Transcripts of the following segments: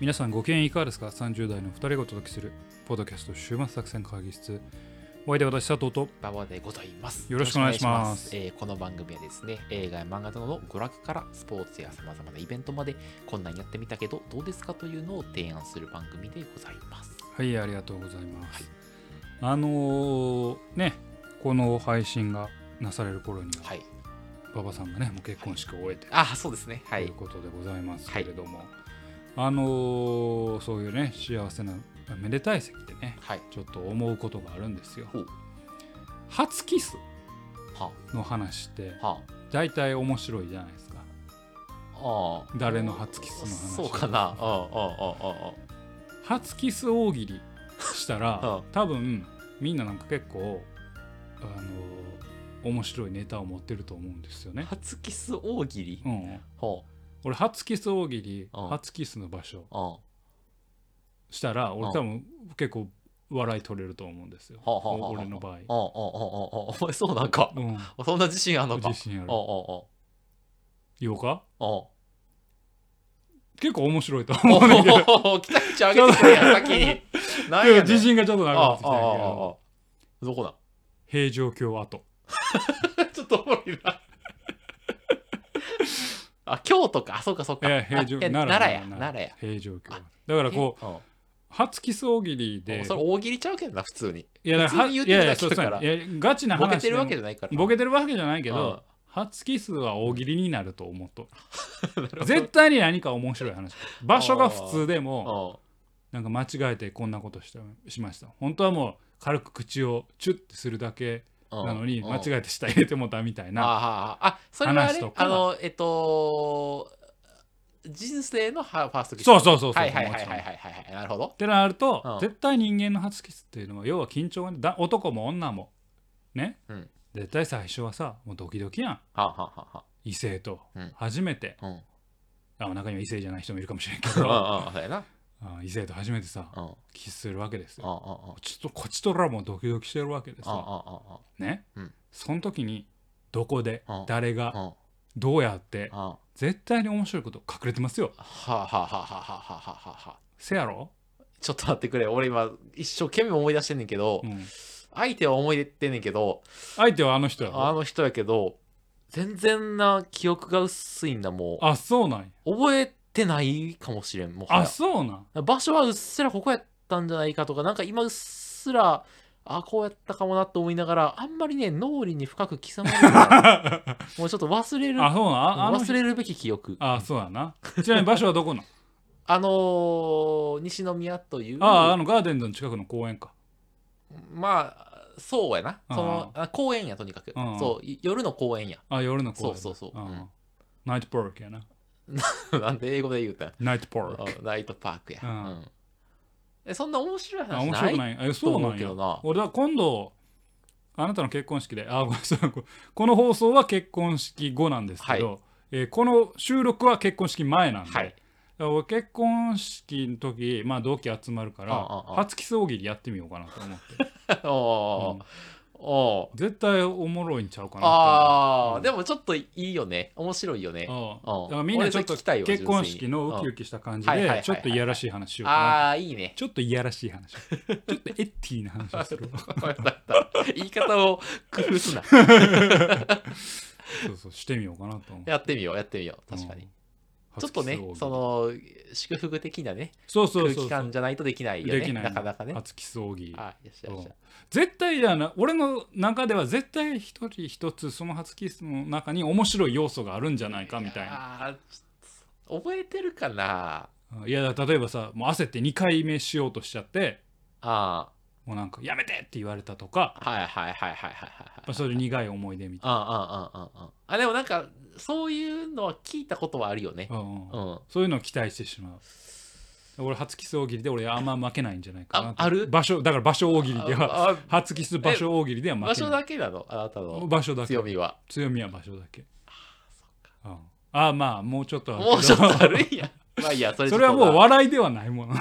皆さんご機嫌いかがですか ?30 代の2人がお届けするポッドキャスト週末作戦会議室お相手は私佐藤と馬場でございます。よろしくお願いしますよろしくお願いしえーこの番組はですね、映画や漫画などの娯楽からスポーツやさまざまなイベントまで、こんなんやってみたけど、どうですかというのを提案する番組でございます。はいありがとうございます、はいあのーねこの配信がなされる頃にははい。馬場さんがねもう結婚式を終えてあ、そうですね。はいという。ことでございますけれども、あのーそういうね幸せなめでたい席でねはい。ちょっと思うことがあるんですよ初キスはの話っては大体面白いじゃないですかあ。ああ。誰の初キスの話？そうかな。うんうんうんうん初キス大喜利したらうん 多分みんななんか結構あの面白いネタを持ってると思うんですようん。ね。初キス大喜利？うん、ほ俺初キス大喜利うん初キスの場所う。うん。はしたら俺うん多分結構笑い取れると思うんですよ。あはあはあお俺の場合。お前そうなんか。うん、そんな自信あんのか。自信あるああ。あ言おうか？あ。ああ。結構面白いとお思うねんけど。お期待値上げてくれや先に。何やねん自信がちょっとなくなああってきたけあああどあどこだ？平城京跡。ちょっとおもろいな。あ、京都か。あ、そうか、そうか。いや平城奈良や。奈奈良や。平城京。だからこうう。初キス大喜利うんで。それ大喜利ちゃうけどな、普通に。いやだから普通に言ってるだけだからガチな話ボケてるわけでじゃないから。もボケてるわけじゃないけうんど、初キスは大喜利になると思うと 絶対に何か面白い話場所が普通でもうんなんか間違えてこんなことしたしました本当はもう軽く口をチュッてするだけうんなのにうん。間違えて舌入れてもうたみたいあなああ、それはあれ話とか。あの、えっと、人生のハファーストキス。そうそうそうそうはいはいはいはいはい。はい。なるほど。っ。てなると、うん。絶対人間の初キスっていうのは要は緊張が男も女もね、うん。絶対最初はさもうドキドキやん。はあ、はあは異性と。うん。初めて、あ、うん。あ中には異性じゃない人もいるかもしれんけ うんうんどそうやな。あ異性と初めてさうんうんキスするわけですうんようんちょっとこっちとらもドキドキしてるわけですうんうんよね、うん。その時にどこでうん誰がどうやってうん絶対に面白いこと隠れてますよ。はあ、はあはあはあはあはあはせやろ、ちょっと待ってくれ。俺今一生懸命思い出してんねんけど、うん、相手は思い出てんねんけど相手はあの人やろ？あの人やけど全然な記憶が薄いんだもあそうなんや。う覚えてないかもしれんもはあやそうなん？場所はうっすらここやったんじゃないかとかなんか今うっすらあこうやったかもなと思いながらあんまりね脳裏に深く刻まれない もうちょっと忘れるあそうなん？ああの忘れるべき記憶。あそうやな。ちなみに場所はどこなん？あのー西宮というああのガーデンズの近くの公園か。まあそうやな。そのあ公園やとにかく。うんそうい夜の公園や。あ夜の公園そうそうそう。うんうん。ナイトパークやな なんで英語で言うたん？ナイトパークあナイトパークや、うん。うん。えそんな面白いあ話ない面白くない？えそうとなんや。な俺は今度あなたの結婚式であごめんなさい。この放送は結婚式後なんですけど、えーこの収録は結婚式前なんで、はい。俺結婚式の時、まあ、同期集まるからあああ初キス大喜利やってみようかなと思って おー絶対おもろいんちゃうかなああ、うん。でもちょっといいよね。面白いよね。だからみんなちょっと結婚式のウキウキした感じでちょっといやらしい話しようかな。ああいいね。ちょっといやらしい話。ちょっとエッティな話をする言い方を工夫すな。そうそうしてみようかなと思うやってみようやってみよう。確かに、うんちょっとねその祝福的なねそうそうそうそう。空気感じゃないとできないよね。できない。なかなかね。初キス大喜利あよしよしよし絶対やな俺の中では絶対一人一つその初キスの中に面白い要素があるんじゃないかみたいな。あーちょっと覚えてるかな。いや例えばさもう焦って2回目しようとしちゃって。あもうなんかやめてって言われたとかあはいはいはいはいはいはい。まあそういう苦い思い出みたいあああああああでもなんかそういうのは聞いたことはあるよね。な、うんうん。うん。そういうのを期待してしまう。俺初キス大喜利で俺あんま負けないんじゃないかな。とあある？場所だから場所大喜利ではああ初キス場所大喜利では負けない。場所だけなの？あなたの。場所だけ。強みは。強みは場所だけ。うん。ああまあもうちょっとあるけど。もうちょっとあるんや。まあいいやそれちょ それはっとなもう笑いではないもの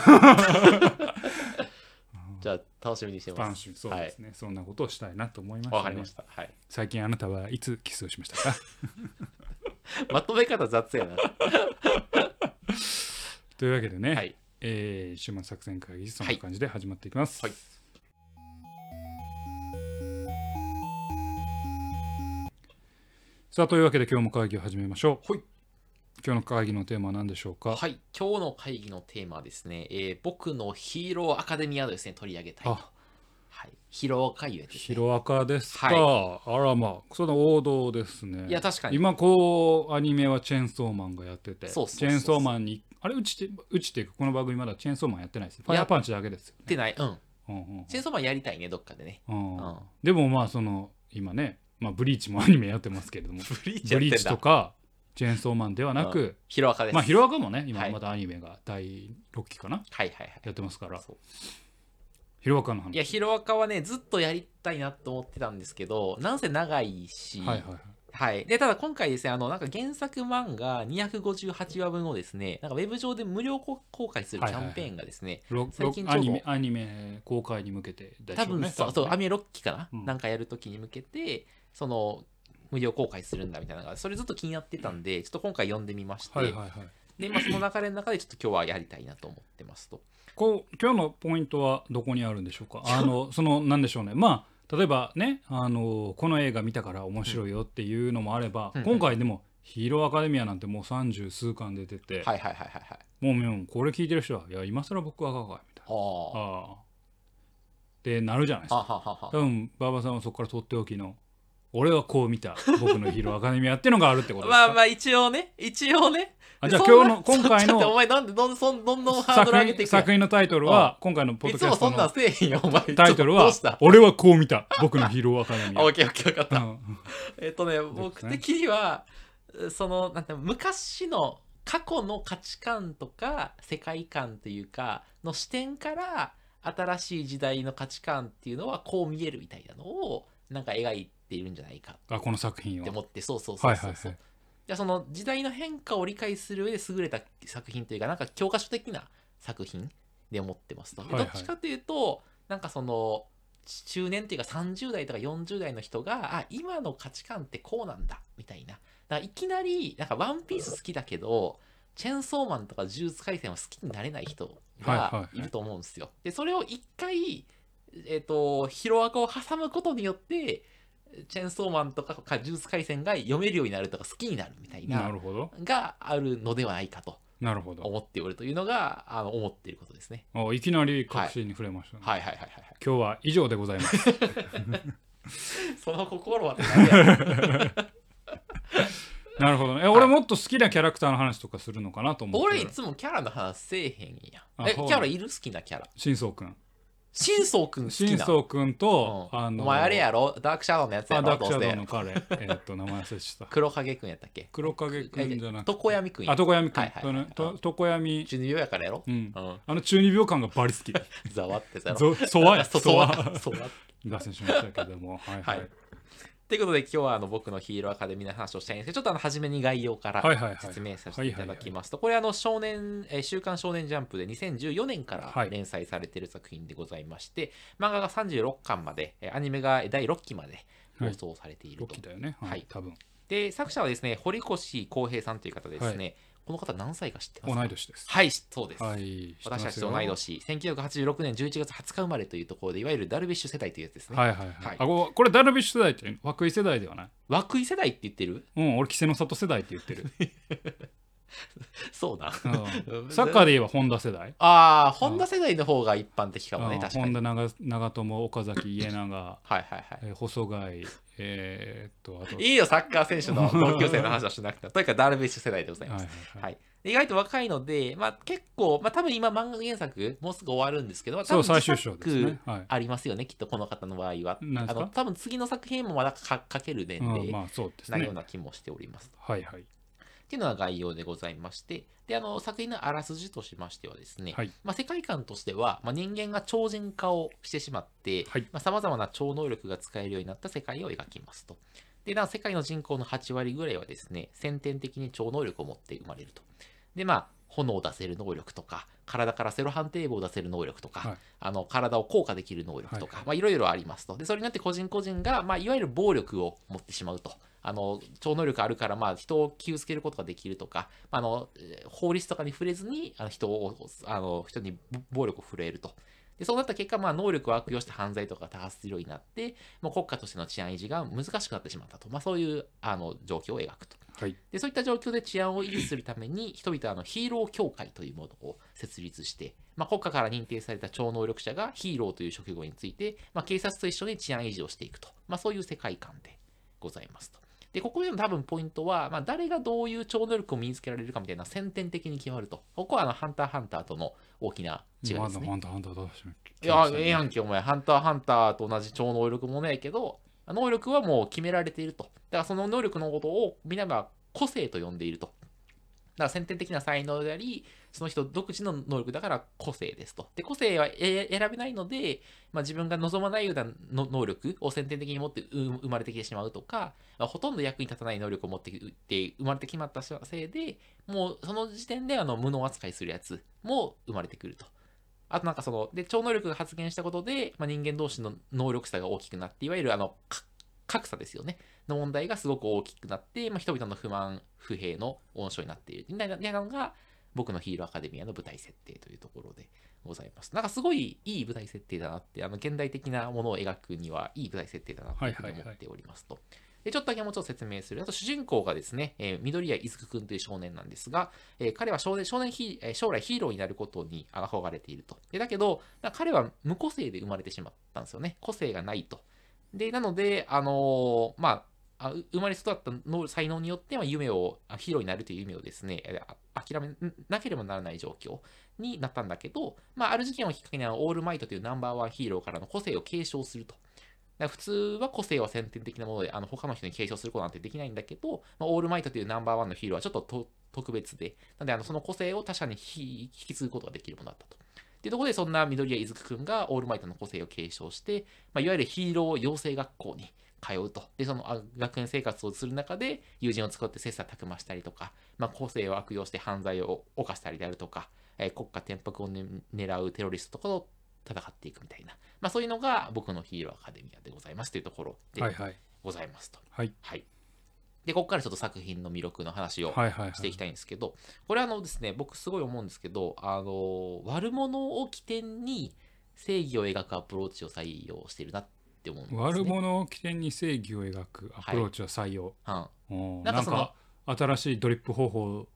楽しみにしてます。そうですね、そんなことをしたいなと思いました、ね、わかりました。はい。最近あなたはいつキスをしましたか？まとめ方雑やな。というわけでね、はい。えー週末作戦会議そんな感じで始まっていきます、はい。さあというわけで今日も会議を始めましょう。はい今日の会議のテーマは何でしょうか、はい、今日の会議のテーマはですね、えー僕のヒーローアカデミアをですね、取り上げたいはい、ヒーロー会議ですね。ヒロアカですか、はあらまあその王道ですね。いや、確かに。今こうアニメはチェーンソーマンがやっててチェーンソーマンにあれうちてうちっていうかこの番組まだチェーンソーマンやってないです。ファイヤーパンチだけですよ、やってない。うん。うんうんチェーンソーマンやりたいね、どっかでね。うん。うん。でもまあその今ね、まあ、ブリーチもアニメやってますけれども。ブリーチ。とかチェーンソーマンではなく、ヒロアカです。まあヒロアカもね今はい。またアニメが第6期かな、はいはいはい。やってますから。そうヒロアカの話。いや、ヒロアカはね、ずっとやりたいなと思ってたんですけど、なんせ長いし、はいはいはい。はい。で、ただ今回ですね、あの、なんか原作漫画258話分をですね、なんかウェブ上で無料公開するキャンペーンがですね、ろ最近アニメアニメ公開に向けてでしょ多分ねそう、そう、ねアニメ6期かな、うん。なんかやるときに向けて、その、無料公開するんだみたいなのが、それずっと気になってたんで、ちょっと今回読んでみまして、はいはいはいで、まあ、その流れの中でちょっと今日はやりたいなと思ってますと。こう今日のポイントはどこにあるんでしょうか？あのそのなんでしょうねまあ例えばねあのこの映画見たから面白いよっていうのもあれば、うん今回でも「ヒーローアカデミア」なんてもう三十数巻出てて、はいはいはいはいはい。もうもうこれ聞いてる人は「いや今更僕はかかい」みたいな。あああってなるじゃないですか。ははは多分馬場さんはそこからとっておきの「俺はこう見た。僕のヒーローアカデミア」っていうのがあるってことですか、まあまあ一応ね、一応ね。あじゃあ今日の今回ちょっとおの前なんでどんどんどんどんハード作ル上げて作品のタイトルは今回のポッドキャストの。タイトルはどうした「俺はこう見た。僕のヒーローアカデミあ、ア オッケーオッケー、分かっ」た。うん。えっとね、僕的には、その、なんて昔の過去の価値観とか世界観というか、の視点から、新しい時代の価値観っていうのはこう見えるみたいなのを、なんか描いているんじゃないかあこの作品はって思って、そうそうそうそうそう。その時代の変化を理解する上で優れた作品というか、なんか教科書的な作品で思ってますと。ではいはいどっちかというと、なんかその、中年っていうか30代とか40代の人が、あ、今の価値観ってこうなんだ、みたいな。だからいきなり、なんかワンピース好きだけど、チェーンソーマンとか呪術廻戦は好きになれない人はいはいはいがいると思うんですよ。で、それを一回、えっ、と、ヒロアカを挟むことによって、チェーンソーマンとかか呪術廻戦が読めるようになるとか好きになるみたいななるほど。があるのではないかとなるほど。思っておるというのがあの思っていることですね。あいきなり確信に触れましたね、はい。はいはいはいはい。今日は以上でございます。その心は。なるほど。ねえ俺もっと好きなキャラクターの話とかするのかなと思って。俺いつもキャラの話せえへんや。ん。え、キャラいる？好きなキャラ。新宗くん新宗くん好きな。新宗くんと、うん。あのお前あれやろ？ダークシャドウのやつやあろダークシャドウの彼。えーっと名前忘れした。黒影くんやったっけ？黒影くんじゃなくて。床闇くんやあ床闇くん、はいはいはい。闇。中二病やからやろ？うん。うん。あの中二病感がバリ好き。ざわってさ。やろ。ぞそわやそそわわ。そわ。脱線しましたけども。はいはい、はいということで今日はあの僕のヒーローアカデミーの話をしたいんですけどちょっとあの初めに概要から説明させていただきますとこれあの少年、えー週刊少年ジャンプで2014年かはいら連載されている作品でございまして、漫画が36巻までえーアニメが第6期まで放送されているロと、はい、はい。多分。で作者はですね堀越康平さんという方ですね、この方何歳か知ってますか？同い年です。はいそうです、はい私たちと同い年。1986年11月20日生まれというところでいわゆるダルビッシュ世代というやつですね、はいはいはい、はい。あここれダルビッシュ世代って涌井世代ではない？涌井世代って言ってる？うん俺稀勢の里世代って言ってる、そうだ。うん。サッカーで言えば本田世代？ああ、ホンダ世代の方が一般的かもね、うん。確かに。本田長長友岡崎家長、はいはいはい。えー細貝えーっとあと。いいよ、サッカー選手の 同級生の話はしなくても。とにかくダルビッシュ世代でございます。はいはいはい。はい、意外と若いので、まあ、結構、まあ、多分今漫画原作もうすぐ終わるんですけど、多分最終章ですね。はい。ありますよね、きっとこの方の場合は。あの多分次の作品もまだか書ける年齢うんまあそうですね。なような気もしております。はいはいっていうのが概要でございまして、であの作品のあらすじとしましてはですね、はいまあ、世界観としては、まあ、人間が超人化をしてしまってはいさまざ、まな超能力が使えるようになった世界を描きますと。で、な世界の人口の8割ぐらいはですね、先天的に超能力を持って生まれると。で、まあ、炎を出せる能力とか、体からセロハンテープを出せる能力とか、はい。あの体を硬化できる能力とか、はいろいろありますと。でそれによって個人個人が、まあ、いわゆる暴力を持ってしまうと。あの超能力あるから、まあ、人を傷つけることができるとか、まあ、あのえー法律とかに触れずにあの人をあの人に暴力を振るえると。でそうなった結果、まあ、能力を悪用して犯罪とか多発するようになって、もう国家としての治安維持が難しくなってしまったと、まあ、そういうあの状況を描くと。はいでそういった状況で治安を維持するために 人々はあのヒーロー協会というものを設立して、まあ、国家から認定された超能力者がヒーローという職業について、まあ、警察と一緒に治安維持をしていくと、まあ、そういう世界観でございますと。でここでの多分ポイントは、まあ、誰がどういう超能力を身につけられるかみたいな先天的に決まると。ここはあのハンターハンターとの大きな違いでますだね。ハンターハンターどうしよういや、ええやんけ、お前。ハンターハンターと同じ超能力もねえけど、能力はもう決められていると。だからその能力のことを皆は個性と呼んでいると。だから先天的な才能であり、その人独自の能力だから個性ですと。で、個性は選べないので、まあ、自分が望まないような能力を先天的に持って生まれてきてしまうとか、まあほとんど役に立たない能力を持ってきて生まれてきまったせいで、もうその時点であの無能扱いするやつも生まれてくると。あとなんかその、で、超能力が発現したことで、まあ、人間同士の能力差が大きくなって、いわゆるあの、格差ですよね。の問題がすごく大きくなって、まあ、人々の不満、不平の温床になっている。みたいなのが、僕のヒーローアカデミアの舞台設定というところでございます。なんかすごいいい舞台設定だなって、あの、現代的なものを描くにはいい舞台設定だなというふうに思っておりますと。でちょっとだけもうちょっと説明する。あと主人公がですね、えー緑谷伊豆くんという少年なんですが、えー彼は少年少年えー将来ヒーローになることに憧れていると。でだけど、彼は無個性で生まれてしまったんですよね。個性がないと。で、なので、あのーまあ、あ生まれ育ったの才能によって、まあ、夢を、あヒーローになるという夢をですね、諦めなければならない状況になったんだけど、まあ、ある事件をきっかけにあのオールマイトというナンバーワンヒーローからの個性を継承すると。普通は個性は先天的なもので、あの他の人に継承することなんてできないんだけど、まあ、オールマイトというナンバーワンのヒーローはちょっと特別で、なのであのその個性を他者に引き継ぐことができるものだったと。っていうところで、そんな緑谷伊豆くんがオールマイトの個性を継承して、まあ、いわゆるヒーロー養成学校に通うと。で、そのあ学園生活をする中で、友人を作って切磋琢磨したりとか、まあ、個性を悪用して犯罪を犯したりであるとか、えー国家転覆を、ね、狙うテロリストとかと戦っていくみたいな、まあ、そういうのが僕のヒーローアカデミアでございますというところではいはいございますと。はいはい。で、ここからちょっと作品の魅力の話をはいはいはいしていきたいんですけど、これあのですね、僕すごい思うんですけど、あの、悪者を起点に正義を描くアプローチを採用しているなって思うんですね。悪者を起点に正義を描くアプローチを採用、うん。おーなんかその新しいドリップ方法を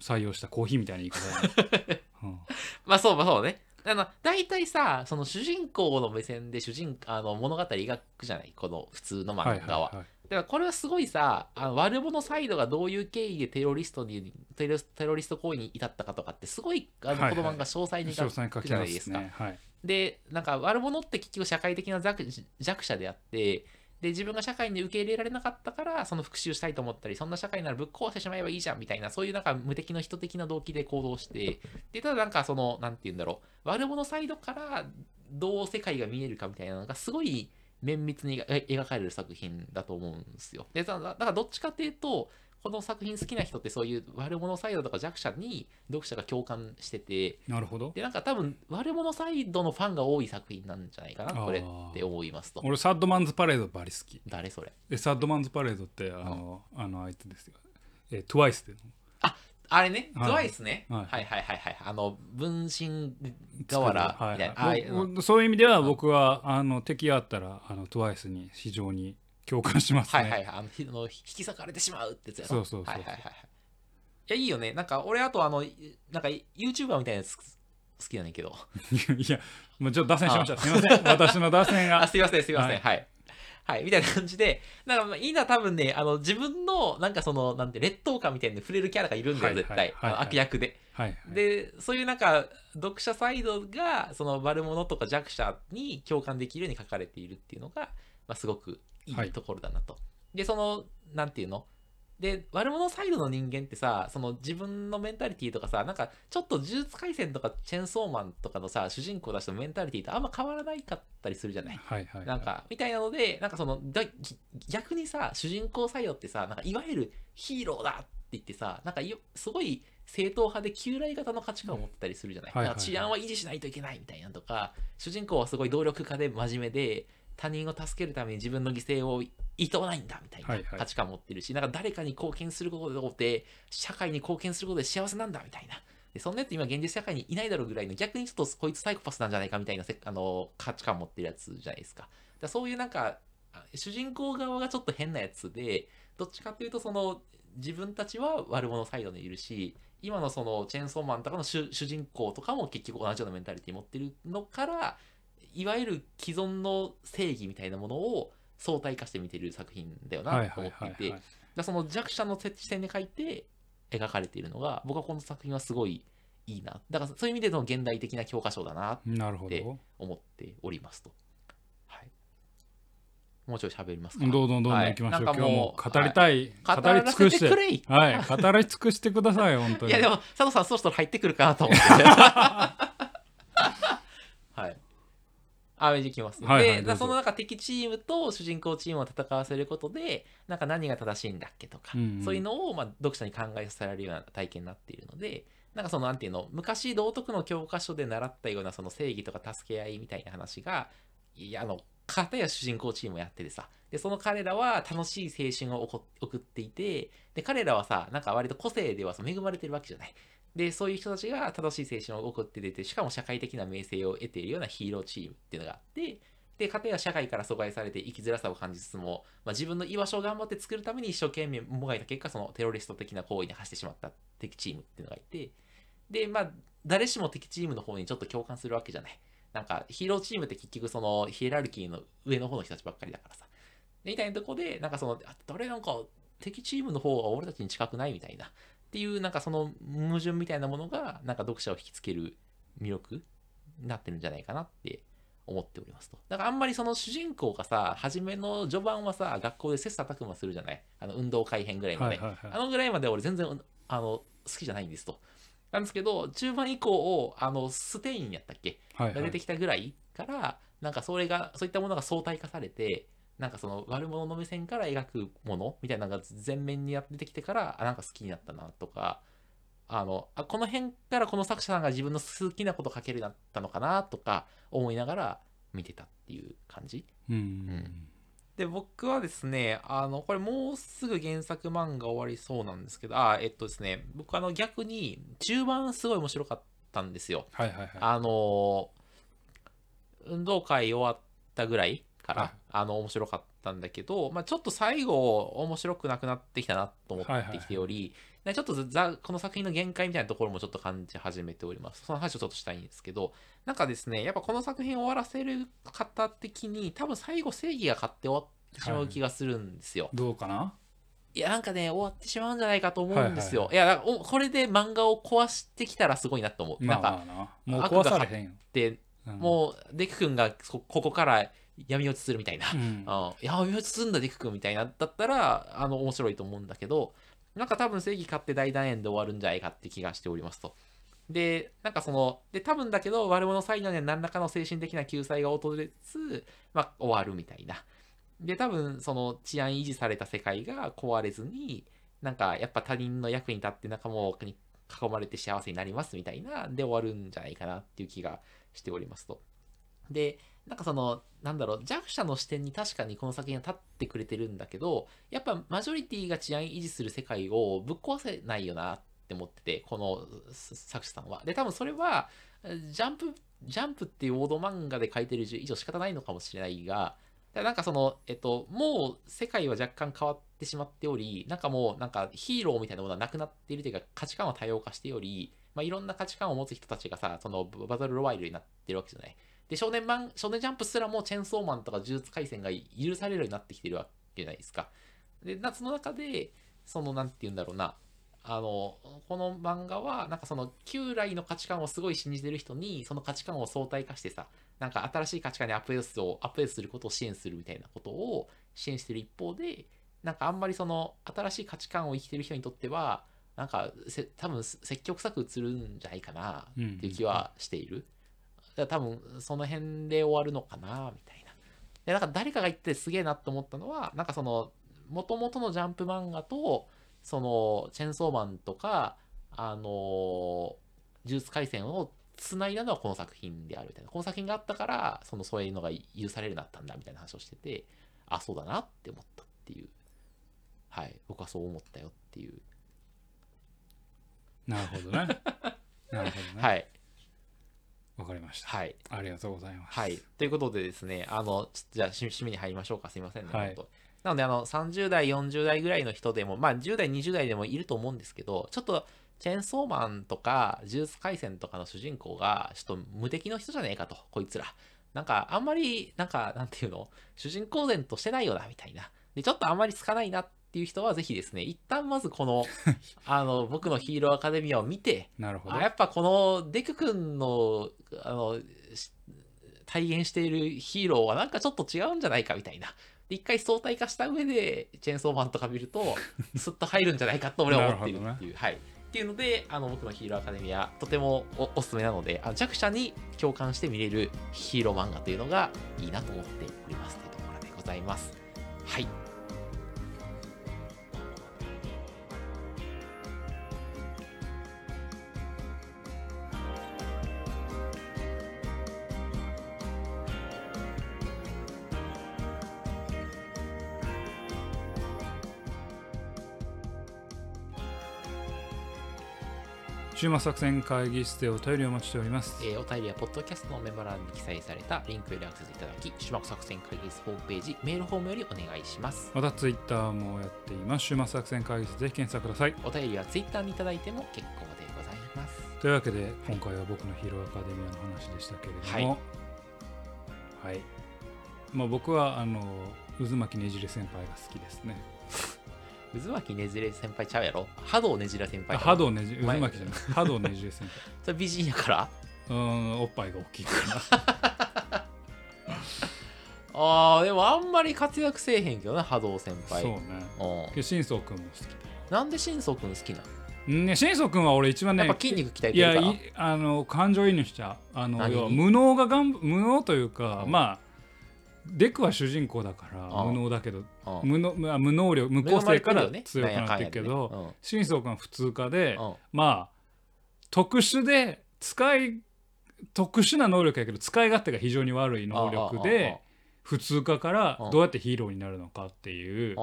採用したコーヒーみたいな言い方だね、うんまあそう、まあそうね。あの、大体さ、その主人公の目線で主人、あの、物語描くじゃない？この普通の漫画は。はいはいだからこれはすごいさ、あの悪者サイドがどういう経緯でテロリストにテロ、テロリスト行為に至ったかとかって、すごい、あの、はいはい。この漫画詳細に書描くじゃないですすか。ね。はい。で、なんか悪者って結局社会的な弱弱者であって、で、自分が社会に受け入れられなかったから、その復讐したいと思ったり、そんな社会ならぶっ壊してしまえばいいじゃんみたいな、そういうなんか無敵の人的な動機で行動して、で、ただなんかその、なんて言うんだろう、悪者サイドからどう世界が見えるかみたいなのがすごい綿密に描かれる作品だと思うんですよ。で、だからどっちかっていうと、この作品好きな人ってそういう悪者サイドとか弱者に読者が共感してて、なるほど。で、なんか多分、悪者サイドのファンが多い作品なんじゃないかな、これって思いますと。俺サッドマンズパレードバリ好き。誰それ？でサッドマンズパレードってあのあのあいつですよ。えー、トゥワイスでの？あれね、はい。トワイスね？ははいいはいはいはい。あの、分身河原みたいな。ああはいそういう意味では僕はあの敵あったらあのトゥワイスに非常に共感しますね。はいはいはい。あの、ひあの引き裂かれてしまうってやつやろ。そうそうそうはいはいはいはい。いや、いいよね。なんか、俺、あと、あの、なんか、YouTuber みたいなやつ好きだねんけど。いやもうちょっと脱線しました。すみません。私の脱線あ、が。すいません、すいません。ははいい。はい、みたいな感じで、なんかまあいいな、多分ね、あの、自分の、なんかその、なんて、劣等感みたいに触れるキャラがいるんだよ、はい絶対。はいはいあの悪役で。はいはい。で、そういうなんか、読者サイドが、その悪者とか弱者に共感できるように書かれているっていうのが、まあ、すごくいはい。いところだなと。で、その、なんていうの？で悪者サイドの人間ってさその自分のメンタリティとかさなんかちょっと呪術廻戦とかチェンソーマンとかのさ主人公たちのメンタリティとあんま変わらないかったりするじゃない？はいはいはい。なんかみたいなのでなんかその逆にさ主人公サイドってさなんかいわゆるヒーローだって言ってさなんかよすごい正統派で旧来型の価値観を持ってたりするじゃない,、はいはいはい。治安は維持しないといけないみたいなのとか主人公はすごい努力家で真面目で他人を助けるために自分の犠牲をいとわないんだみたいはいはない。価値観を持ってるし、なんか誰かに貢献することで社会に貢献することで幸せなんだみたいな。でそんなやつ今現実社会にいないだろうぐらいの逆にちょっとこいつサイコパスなんじゃないかみたいなせ あの価値観を持ってるやつじゃないですか。だそういうなんかあ主人公側がちょっと変なやつでどっちかというとその自分たちは悪者サイドにいるし今のそのチェーンソーマンとかの主主人公とかも結局同じようなメンタリティ持ってるのからいわゆる既存の正義みたいなものを相対化して見てる作品だよはないとはいはいはい思っていてその弱者の視点で書いて描かれているのが僕はこの作品はすごいいいな。だからそういう意味での現代的な教科書だななるほでど。思っておりますと。はい、もうちょい喋りますか。どうぞどんどんはい行きましょう、なんか今日も語りたい、はい。語り尽くして。はい。語り尽くしてください本当に。いやでも佐藤さんそろそろ入ってくるかなと思って。は いあじゃあいきます、はいはいでだそのなんか敵チームと主人公チームを戦わせることでなんか何が正しいんだっけとか、うんうん。そういうのを、まあ、読者に考えさせられるような体験になっているのでなんかそのなんていうの昔道徳の教科書で習ったようなその正義とか助け合いみたいな話がいやあの片や主人公チームをやっててさでその彼らは楽しい青春を送送っていてで彼らはさなんか割と個性ではさ恵まれてるわけじゃないでそういう人たちが正しい青春を送って出てしかも社会的な名声を得ているようなヒーローチームっていうのがあってで片や社会から阻害されて生きづらさを感じつつも、まあ、自分の居場所を頑張って作るために一生懸命もがいた結果そのテロリスト的な行為に走ってしまった敵チームっていうのがいてでまあ誰しも敵チームの方にちょっと共感するわけじゃない。なんかヒーローチームって結局そのヒエラルキーの上の方の人たちばっかりだからさ。みたいなとこでなんかそのあ誰なんか敵チームの方が俺たちに近くないみたいな。っていうなんかその矛盾みたいなものがなんか読者を引きつける魅力になってるんじゃないかなって思っておりますと。だからあんまりその主人公がさ、初めの序盤はさ、学校で切磋琢磨するじゃない？あの運動会編ぐらいまで。はいはいはいあのぐらいまで俺全然あの好きじゃないんですと。なんですけど、中盤以降、あのステインやったっけ？はいはいが出てきたぐらいから、なんかそれが、そういったものが相対化されて、なんかその悪者の目線から描くものみたいなのが前面に出てきてから、あ、なんか好きになったなとか、あの、あ、この辺からこの作者さんが自分の好きなこと書けるようになったのかなとか思いながら見てたっていう感じ。うんんで、僕はですね、あの、これもうすぐ原作漫画終わりそうなんですけど、あ、えっとですね、僕あの逆に中盤すごい面白かったんですよ。はいはいはいあの運動会終わったぐらいから、はいあの面白かったんだけど、まあ、ちょっと最後面白くなくなってきたなと思ってきており、ねちょっとざこの作品の限界みたいなところもちょっと感じ始めております。その話をちょっとしたいんですけど、なんかですね、やっぱこの作品を終わらせる方的に、多分最後正義が勝って終わってしまう気がするんですよ。どうかな？いや、なんかね、終わってしまうんじゃないかと思うんですよ。はいいや、だからおこれで漫画を壊してきたらすごいなと思う。まあなんか、もう壊されへんよ、で、うんもう、デク君がこここから闇落ちするみたいな。うん うん、闇落ちすんだ、デク君みたいな、だったら、あの、面白いと思うんだけど、なんか多分正義勝って大団円で終わるんじゃないかって気がしておりますと。で、なんかその、で、多分だけど、悪者サイドには何らかの精神的な救済が訪れつつ、まあ、終わるみたいな。で、多分、その治安維持された世界が壊れずに、なんか、やっぱ他人の役に立って仲間に囲まれて幸せになりますみたいな、で終わるんじゃないかなっていう気がしておりますと。で、なんかその、なんだろう、弱者の視点に確かにこの作品は立ってくれてるんだけど、やっぱマジョリティが治安維持する世界をぶっ壊せないよなって思ってて、この作者さんは。で、多分それは、ジャンプ、ジャンプっていう王道漫画で書いてる以上仕方ないのかもしれないが、なんかその、えっと、もう世界は若干変わってしまっており、なんかもう、なんかヒーローみたいなものはなくなっているというか、価値観は多様化しており、まあ、いろんな価値観を持つ人たちがさ、そのバトルロワイルになってるわけじゃない。で、少年マン、少年ジャンプすらもチェンソーマンとか呪術廻戦が許されるようになってきてるわけじゃないですか。で、なその中で、その、なんて言うんだろうな、あの、この漫画は、なんかその、旧来の価値観をすごい信じてる人に、その価値観を相対化してさ、なんか新しい価値観にアップデートを、アップデートすることを支援するみたいなことを支援してる一方で、なんかあんまりその新しい価値観を生きてる人にとってはなんかせ多分積極臭く映るんじゃないかなっていう気はしている、だから多分その辺で終わるのかなみたいな。でなんか誰かが言ってすげえなと思ったのはなんかその元々のジャンプ漫画とそのチェンソーマンとかあの呪術廻戦をつないだのはこの作品であるみたいな。この作品があったからそのそういうのが許されるようになったんだみたいな話をしててあそうだなって思ったっていう。はい。僕はそう思ったよっていう。なるほどね。なるほどね。はいわかりました。はい。ありがとうございます。はい。ということでですねあのちょっとじゃあし締めに入りましょうか。すいませんね、はい。なのであの30代40代ぐらいの人でもまあ10代20代でもいると思うんですけどちょっとチェーンソーマンとか呪術廻戦とかの主人公がちょっと無敵の人じゃねえかとこいつら。なんかあんまりなんかなんていうの？主人公然としてないよなみたいな。でちょっとあんまりつかないなっていう人はぜひですね一旦まずこの あの僕のヒーローアカデミアを見てなるほど。あやっぱこのデク君のあのし体現しているヒーローはなんかちょっと違うんじゃないかみたいな。で一回相対化した上でチェーンソーマンとか見ると スッと入るんじゃないかと俺は思っているっていう、はい。っていうのであの僕のヒーローアカデミアとてもおおすすめなのであの弱者に共感して見れるヒーロー漫画というのがいいなと思っておりますというところでございます。はい週末作戦会議室でお便りをお待ちしております。えーお便りはポッドキャストのメモ欄に記載されたリンクよりアクセスいただき、島子作戦会議室ホームページ、メールフォームよりお願いします。またツイッターもやっています。週末作戦会議室ぜひ検索ください。お便りはツイッターにいただいても結構でございます。というわけで今回は僕のヒーローアカデミアの話でしたけれども。はい、まあ、僕はあの渦巻きねじれ先輩が好きですね渦巻きねじれ先輩ちゃうやろ？波動ねじれ先輩あ波動ねじ渦前巻きじゃない。波動ねじれ先 それ美人やから？輩うんおっぱいが大きいか あーでもあんまり活躍せえへんけどな波動先輩。らそうね。うん。けど新宗君も好きなんで新宗君好きなのうんね新宗君は俺一番ねやっぱ筋肉鍛えていやるから。いあの感情移入しちゃう。あの無能ががん無能というか、うん。まあデクは主人公だからうん無能だけどうん無の無無能力無個性から強くなってるけどかんやでね。新宗君は普通科でまあ特殊で使い特殊な能力やけど使い勝手が非常に悪い能力で普通科からどうやってヒーローになるのかっていう。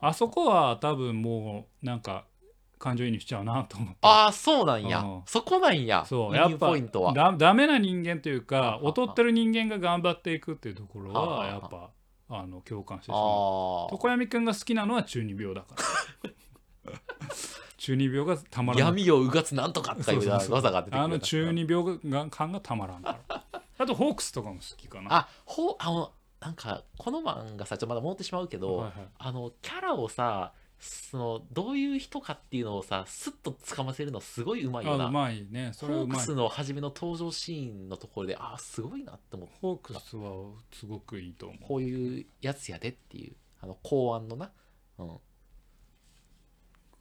あそこは多分もうなんか感情移入しちゃうなと思って。ああそうなんや。うん。そこなんやそう。やっぱポイントは。だダメな人間というか劣ってる人間が頑張っていくっていうところあはあやっぱあの共感してしまう。あ床闇くんが好きなのは中二病だから。中二病がたまあらない闇をうがつなんとかとかいう技が出てくるあの中二病が感がたまらんから。あとホークスとかも好きかな。あほうあのなんかこの漫画さちょっとまだ戻ってしまうけど、はいはい。あのキャラをさそのどういう人かっていうのをさスッとつかませるのすごいうまいよな。あうまいね。それホークスの初めの登場シーンのところであすごいなって思って。ホークスはすごくいいと思う。こういうやつやでっていうあの公安のな、うん、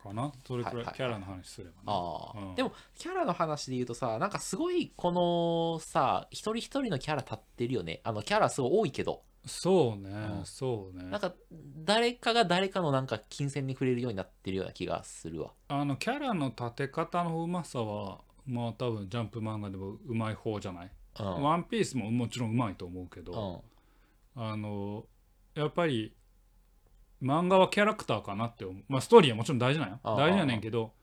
かな？それくらいキャラの話すればね。ああ、うん。でもキャラの話で言うとさなんかすごいこのさ一人一人のキャラ立ってるよね。あのキャラすごい多いけどそうねうん。そうね。なんか誰かが誰かのなんか金銭に触れるようになってるような気がするわ。あのキャラの立て方のうまさはまあ多分ジャンプ漫画でもうまい方じゃない、うん。ワンピースももちろんうまいと思うけど、うん。あのやっぱり漫画はキャラクターかなって思う。まあストーリーはもちろん大事なんよ。ああ大事やねんけど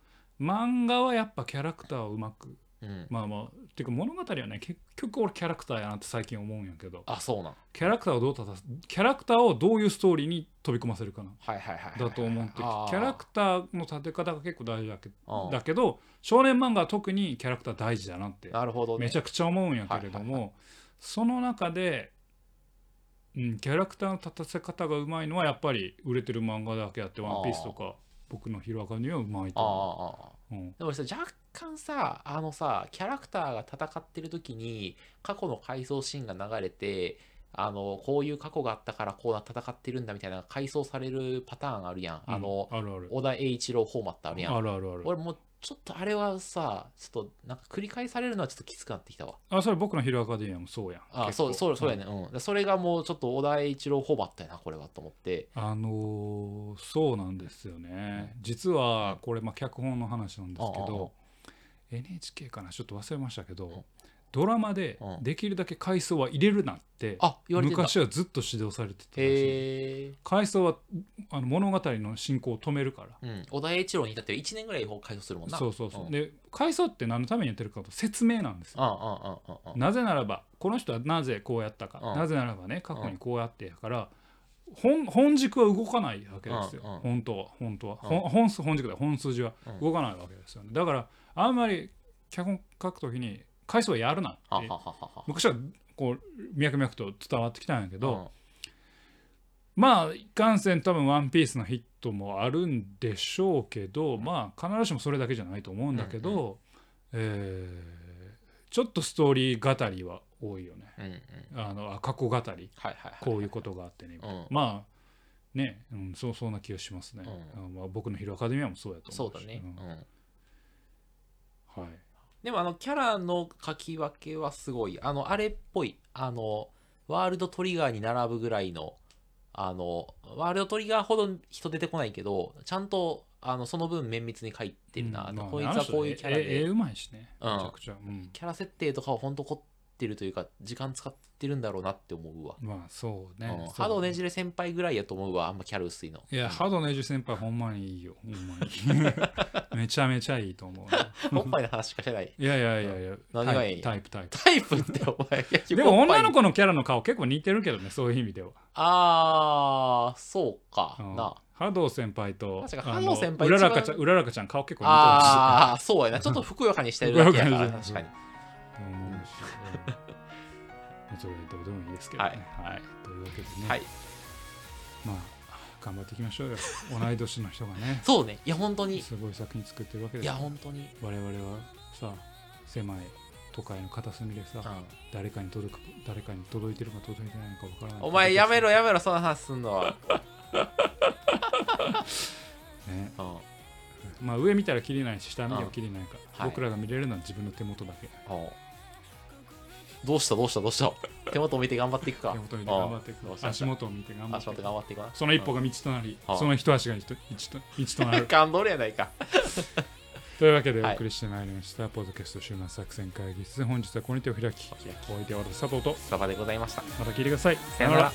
漫画はやっぱキャラクターをうまくうん。まあまあていうか物語はね結局俺キャラクターやなって最近思うんやけど。あそうなん。キャラクターをどう立たすキャラクターをどういうストーリーに飛び込ませるかな。はいはいはいはいだと思ってキャラクターの立て方が結構大事だけうんだけど少年漫画は特にキャラクター大事だなってなるほどね。めちゃくちゃ思うんやけれどもその中で、うん、キャラクターの立たせ方がうまいのはやっぱり売れてる漫画だけあって「ワンピースとか僕のヒロアカにはうまいと思ああう。うん。でもさ若干さあのさキャラクターが戦ってる時に過去の回想シーンが流れてあのこういう過去があったからこうな戦ってるんだみたいな回想されるパターンあるやん、あのあるある。小田栄一郎フォーマットあるやん。あるあるある。俺もうちょっとあれはさちょっとなんか繰り返されるのはちょっときつくなってきたわ。あそれ僕のヒーローアカデミアもそうやん。あそうそうそうやねうん、でそれがもうちょっと小田栄一郎フォーマットやなこれはと思って。あのーそうなんですよね。実はこれまあ脚本の話なんですけど NHK かなちょっと忘れましたけうん。どドラマでうん。できるだけ回想は入れるなってあ言われてた。昔はずっと指導されてたらしいへえ回想はあの物語の進行を止めるから。うん、小田栄一郎に至っては1年ぐらい解説するもんな。そうそうそう、ん。で回想って何のためにやってるかと説明なんですよ。うんうんうんうんうんなぜならばこの人はなぜこうやったか、うん。なぜならばね過去にこうやってやから、本本軸は動かないわけですよ、うん。うん。本当は本当は、本数本軸だ本数字はうん。動かないわけですよね。だからあんまり脚本書くときに回数はやるなって昔はこう脈々と伝わってきたんやけど、うん。まあいかんせん多分「ワンピースのヒットもあるんでしょうけど、まあ必ずしもそれだけじゃないと思うんだけど、えーちょっとストーリー語りは多いよね。うんうん。あのあ過去語り。こういうことがあってね、うん。まあね、うん、そうそんな気がしますね、うん。あまあ、僕のヒーローアカデミアもそうやと思うし。そうだね、うん。うんはい、でもあのキャラの書き分けはすごい。あのあれっぽい。あのワールドトリガーに並ぶぐらいのあのワールドトリガーほど人出てこないけどちゃんとあのその分綿密に書いてるな、うん。まあこいつはこういうキャラで、あの人ね絵絵うまいしね。うん。めちゃくちゃ、うん。キャラ設定とかは本当凝ってるというか時間使ってるんだろうなって思うわ、まあそうね、そううんハドねじれ先輩ぐらいやと思うわあんまキャラ薄いのいや、ハドネジ先輩ほんまにいいよ。ほんまに。めちゃめちゃいいと思うね、おっぱいの話しかしてない。いやいやいやいや。何がいいタイプタイプ。タイプってお前でも女の子のキャラの顔結構似てるけどねそういう意味では、あーそうか、うん。なハド先輩と確かあのハド先輩うららかちゃんうららかちゃん顔結構似てるし。ああそうやな。ちょっとふくよかにしてるだけやから 確かに思うし、うんそれどうでもいいですけどね。はい。というわけでね、はいまあ、頑張っていきましょうよ。同い年の人がね、そうねいや本当にすごい作品作ってるわけでいや。本当に我々はさ、狭い都会の片隅でさ、うん誰かに届く、誰かに届いてるか届いてないのかわからない。お前やめろやめろその話すんのは、ね。うんまあ、上見たらきりないし、下見たらきりないから、はい僕らが見れるのは自分の手元だけ。うんどうしたどうしたどうした。手元を見て頑張っていくか。手元見て頑張っていく。足元を見て頑張っていく。足元。頑張っていく。なその一歩が道となり、うんその一足が道と道となる。感動やないか。というわけでおはい。送りしてまいりました、ポッドキャスト週末作戦会議室。本日はこの手を開き。お開き。お相手は私サポートスタバでございました。また聞いてください。さよなら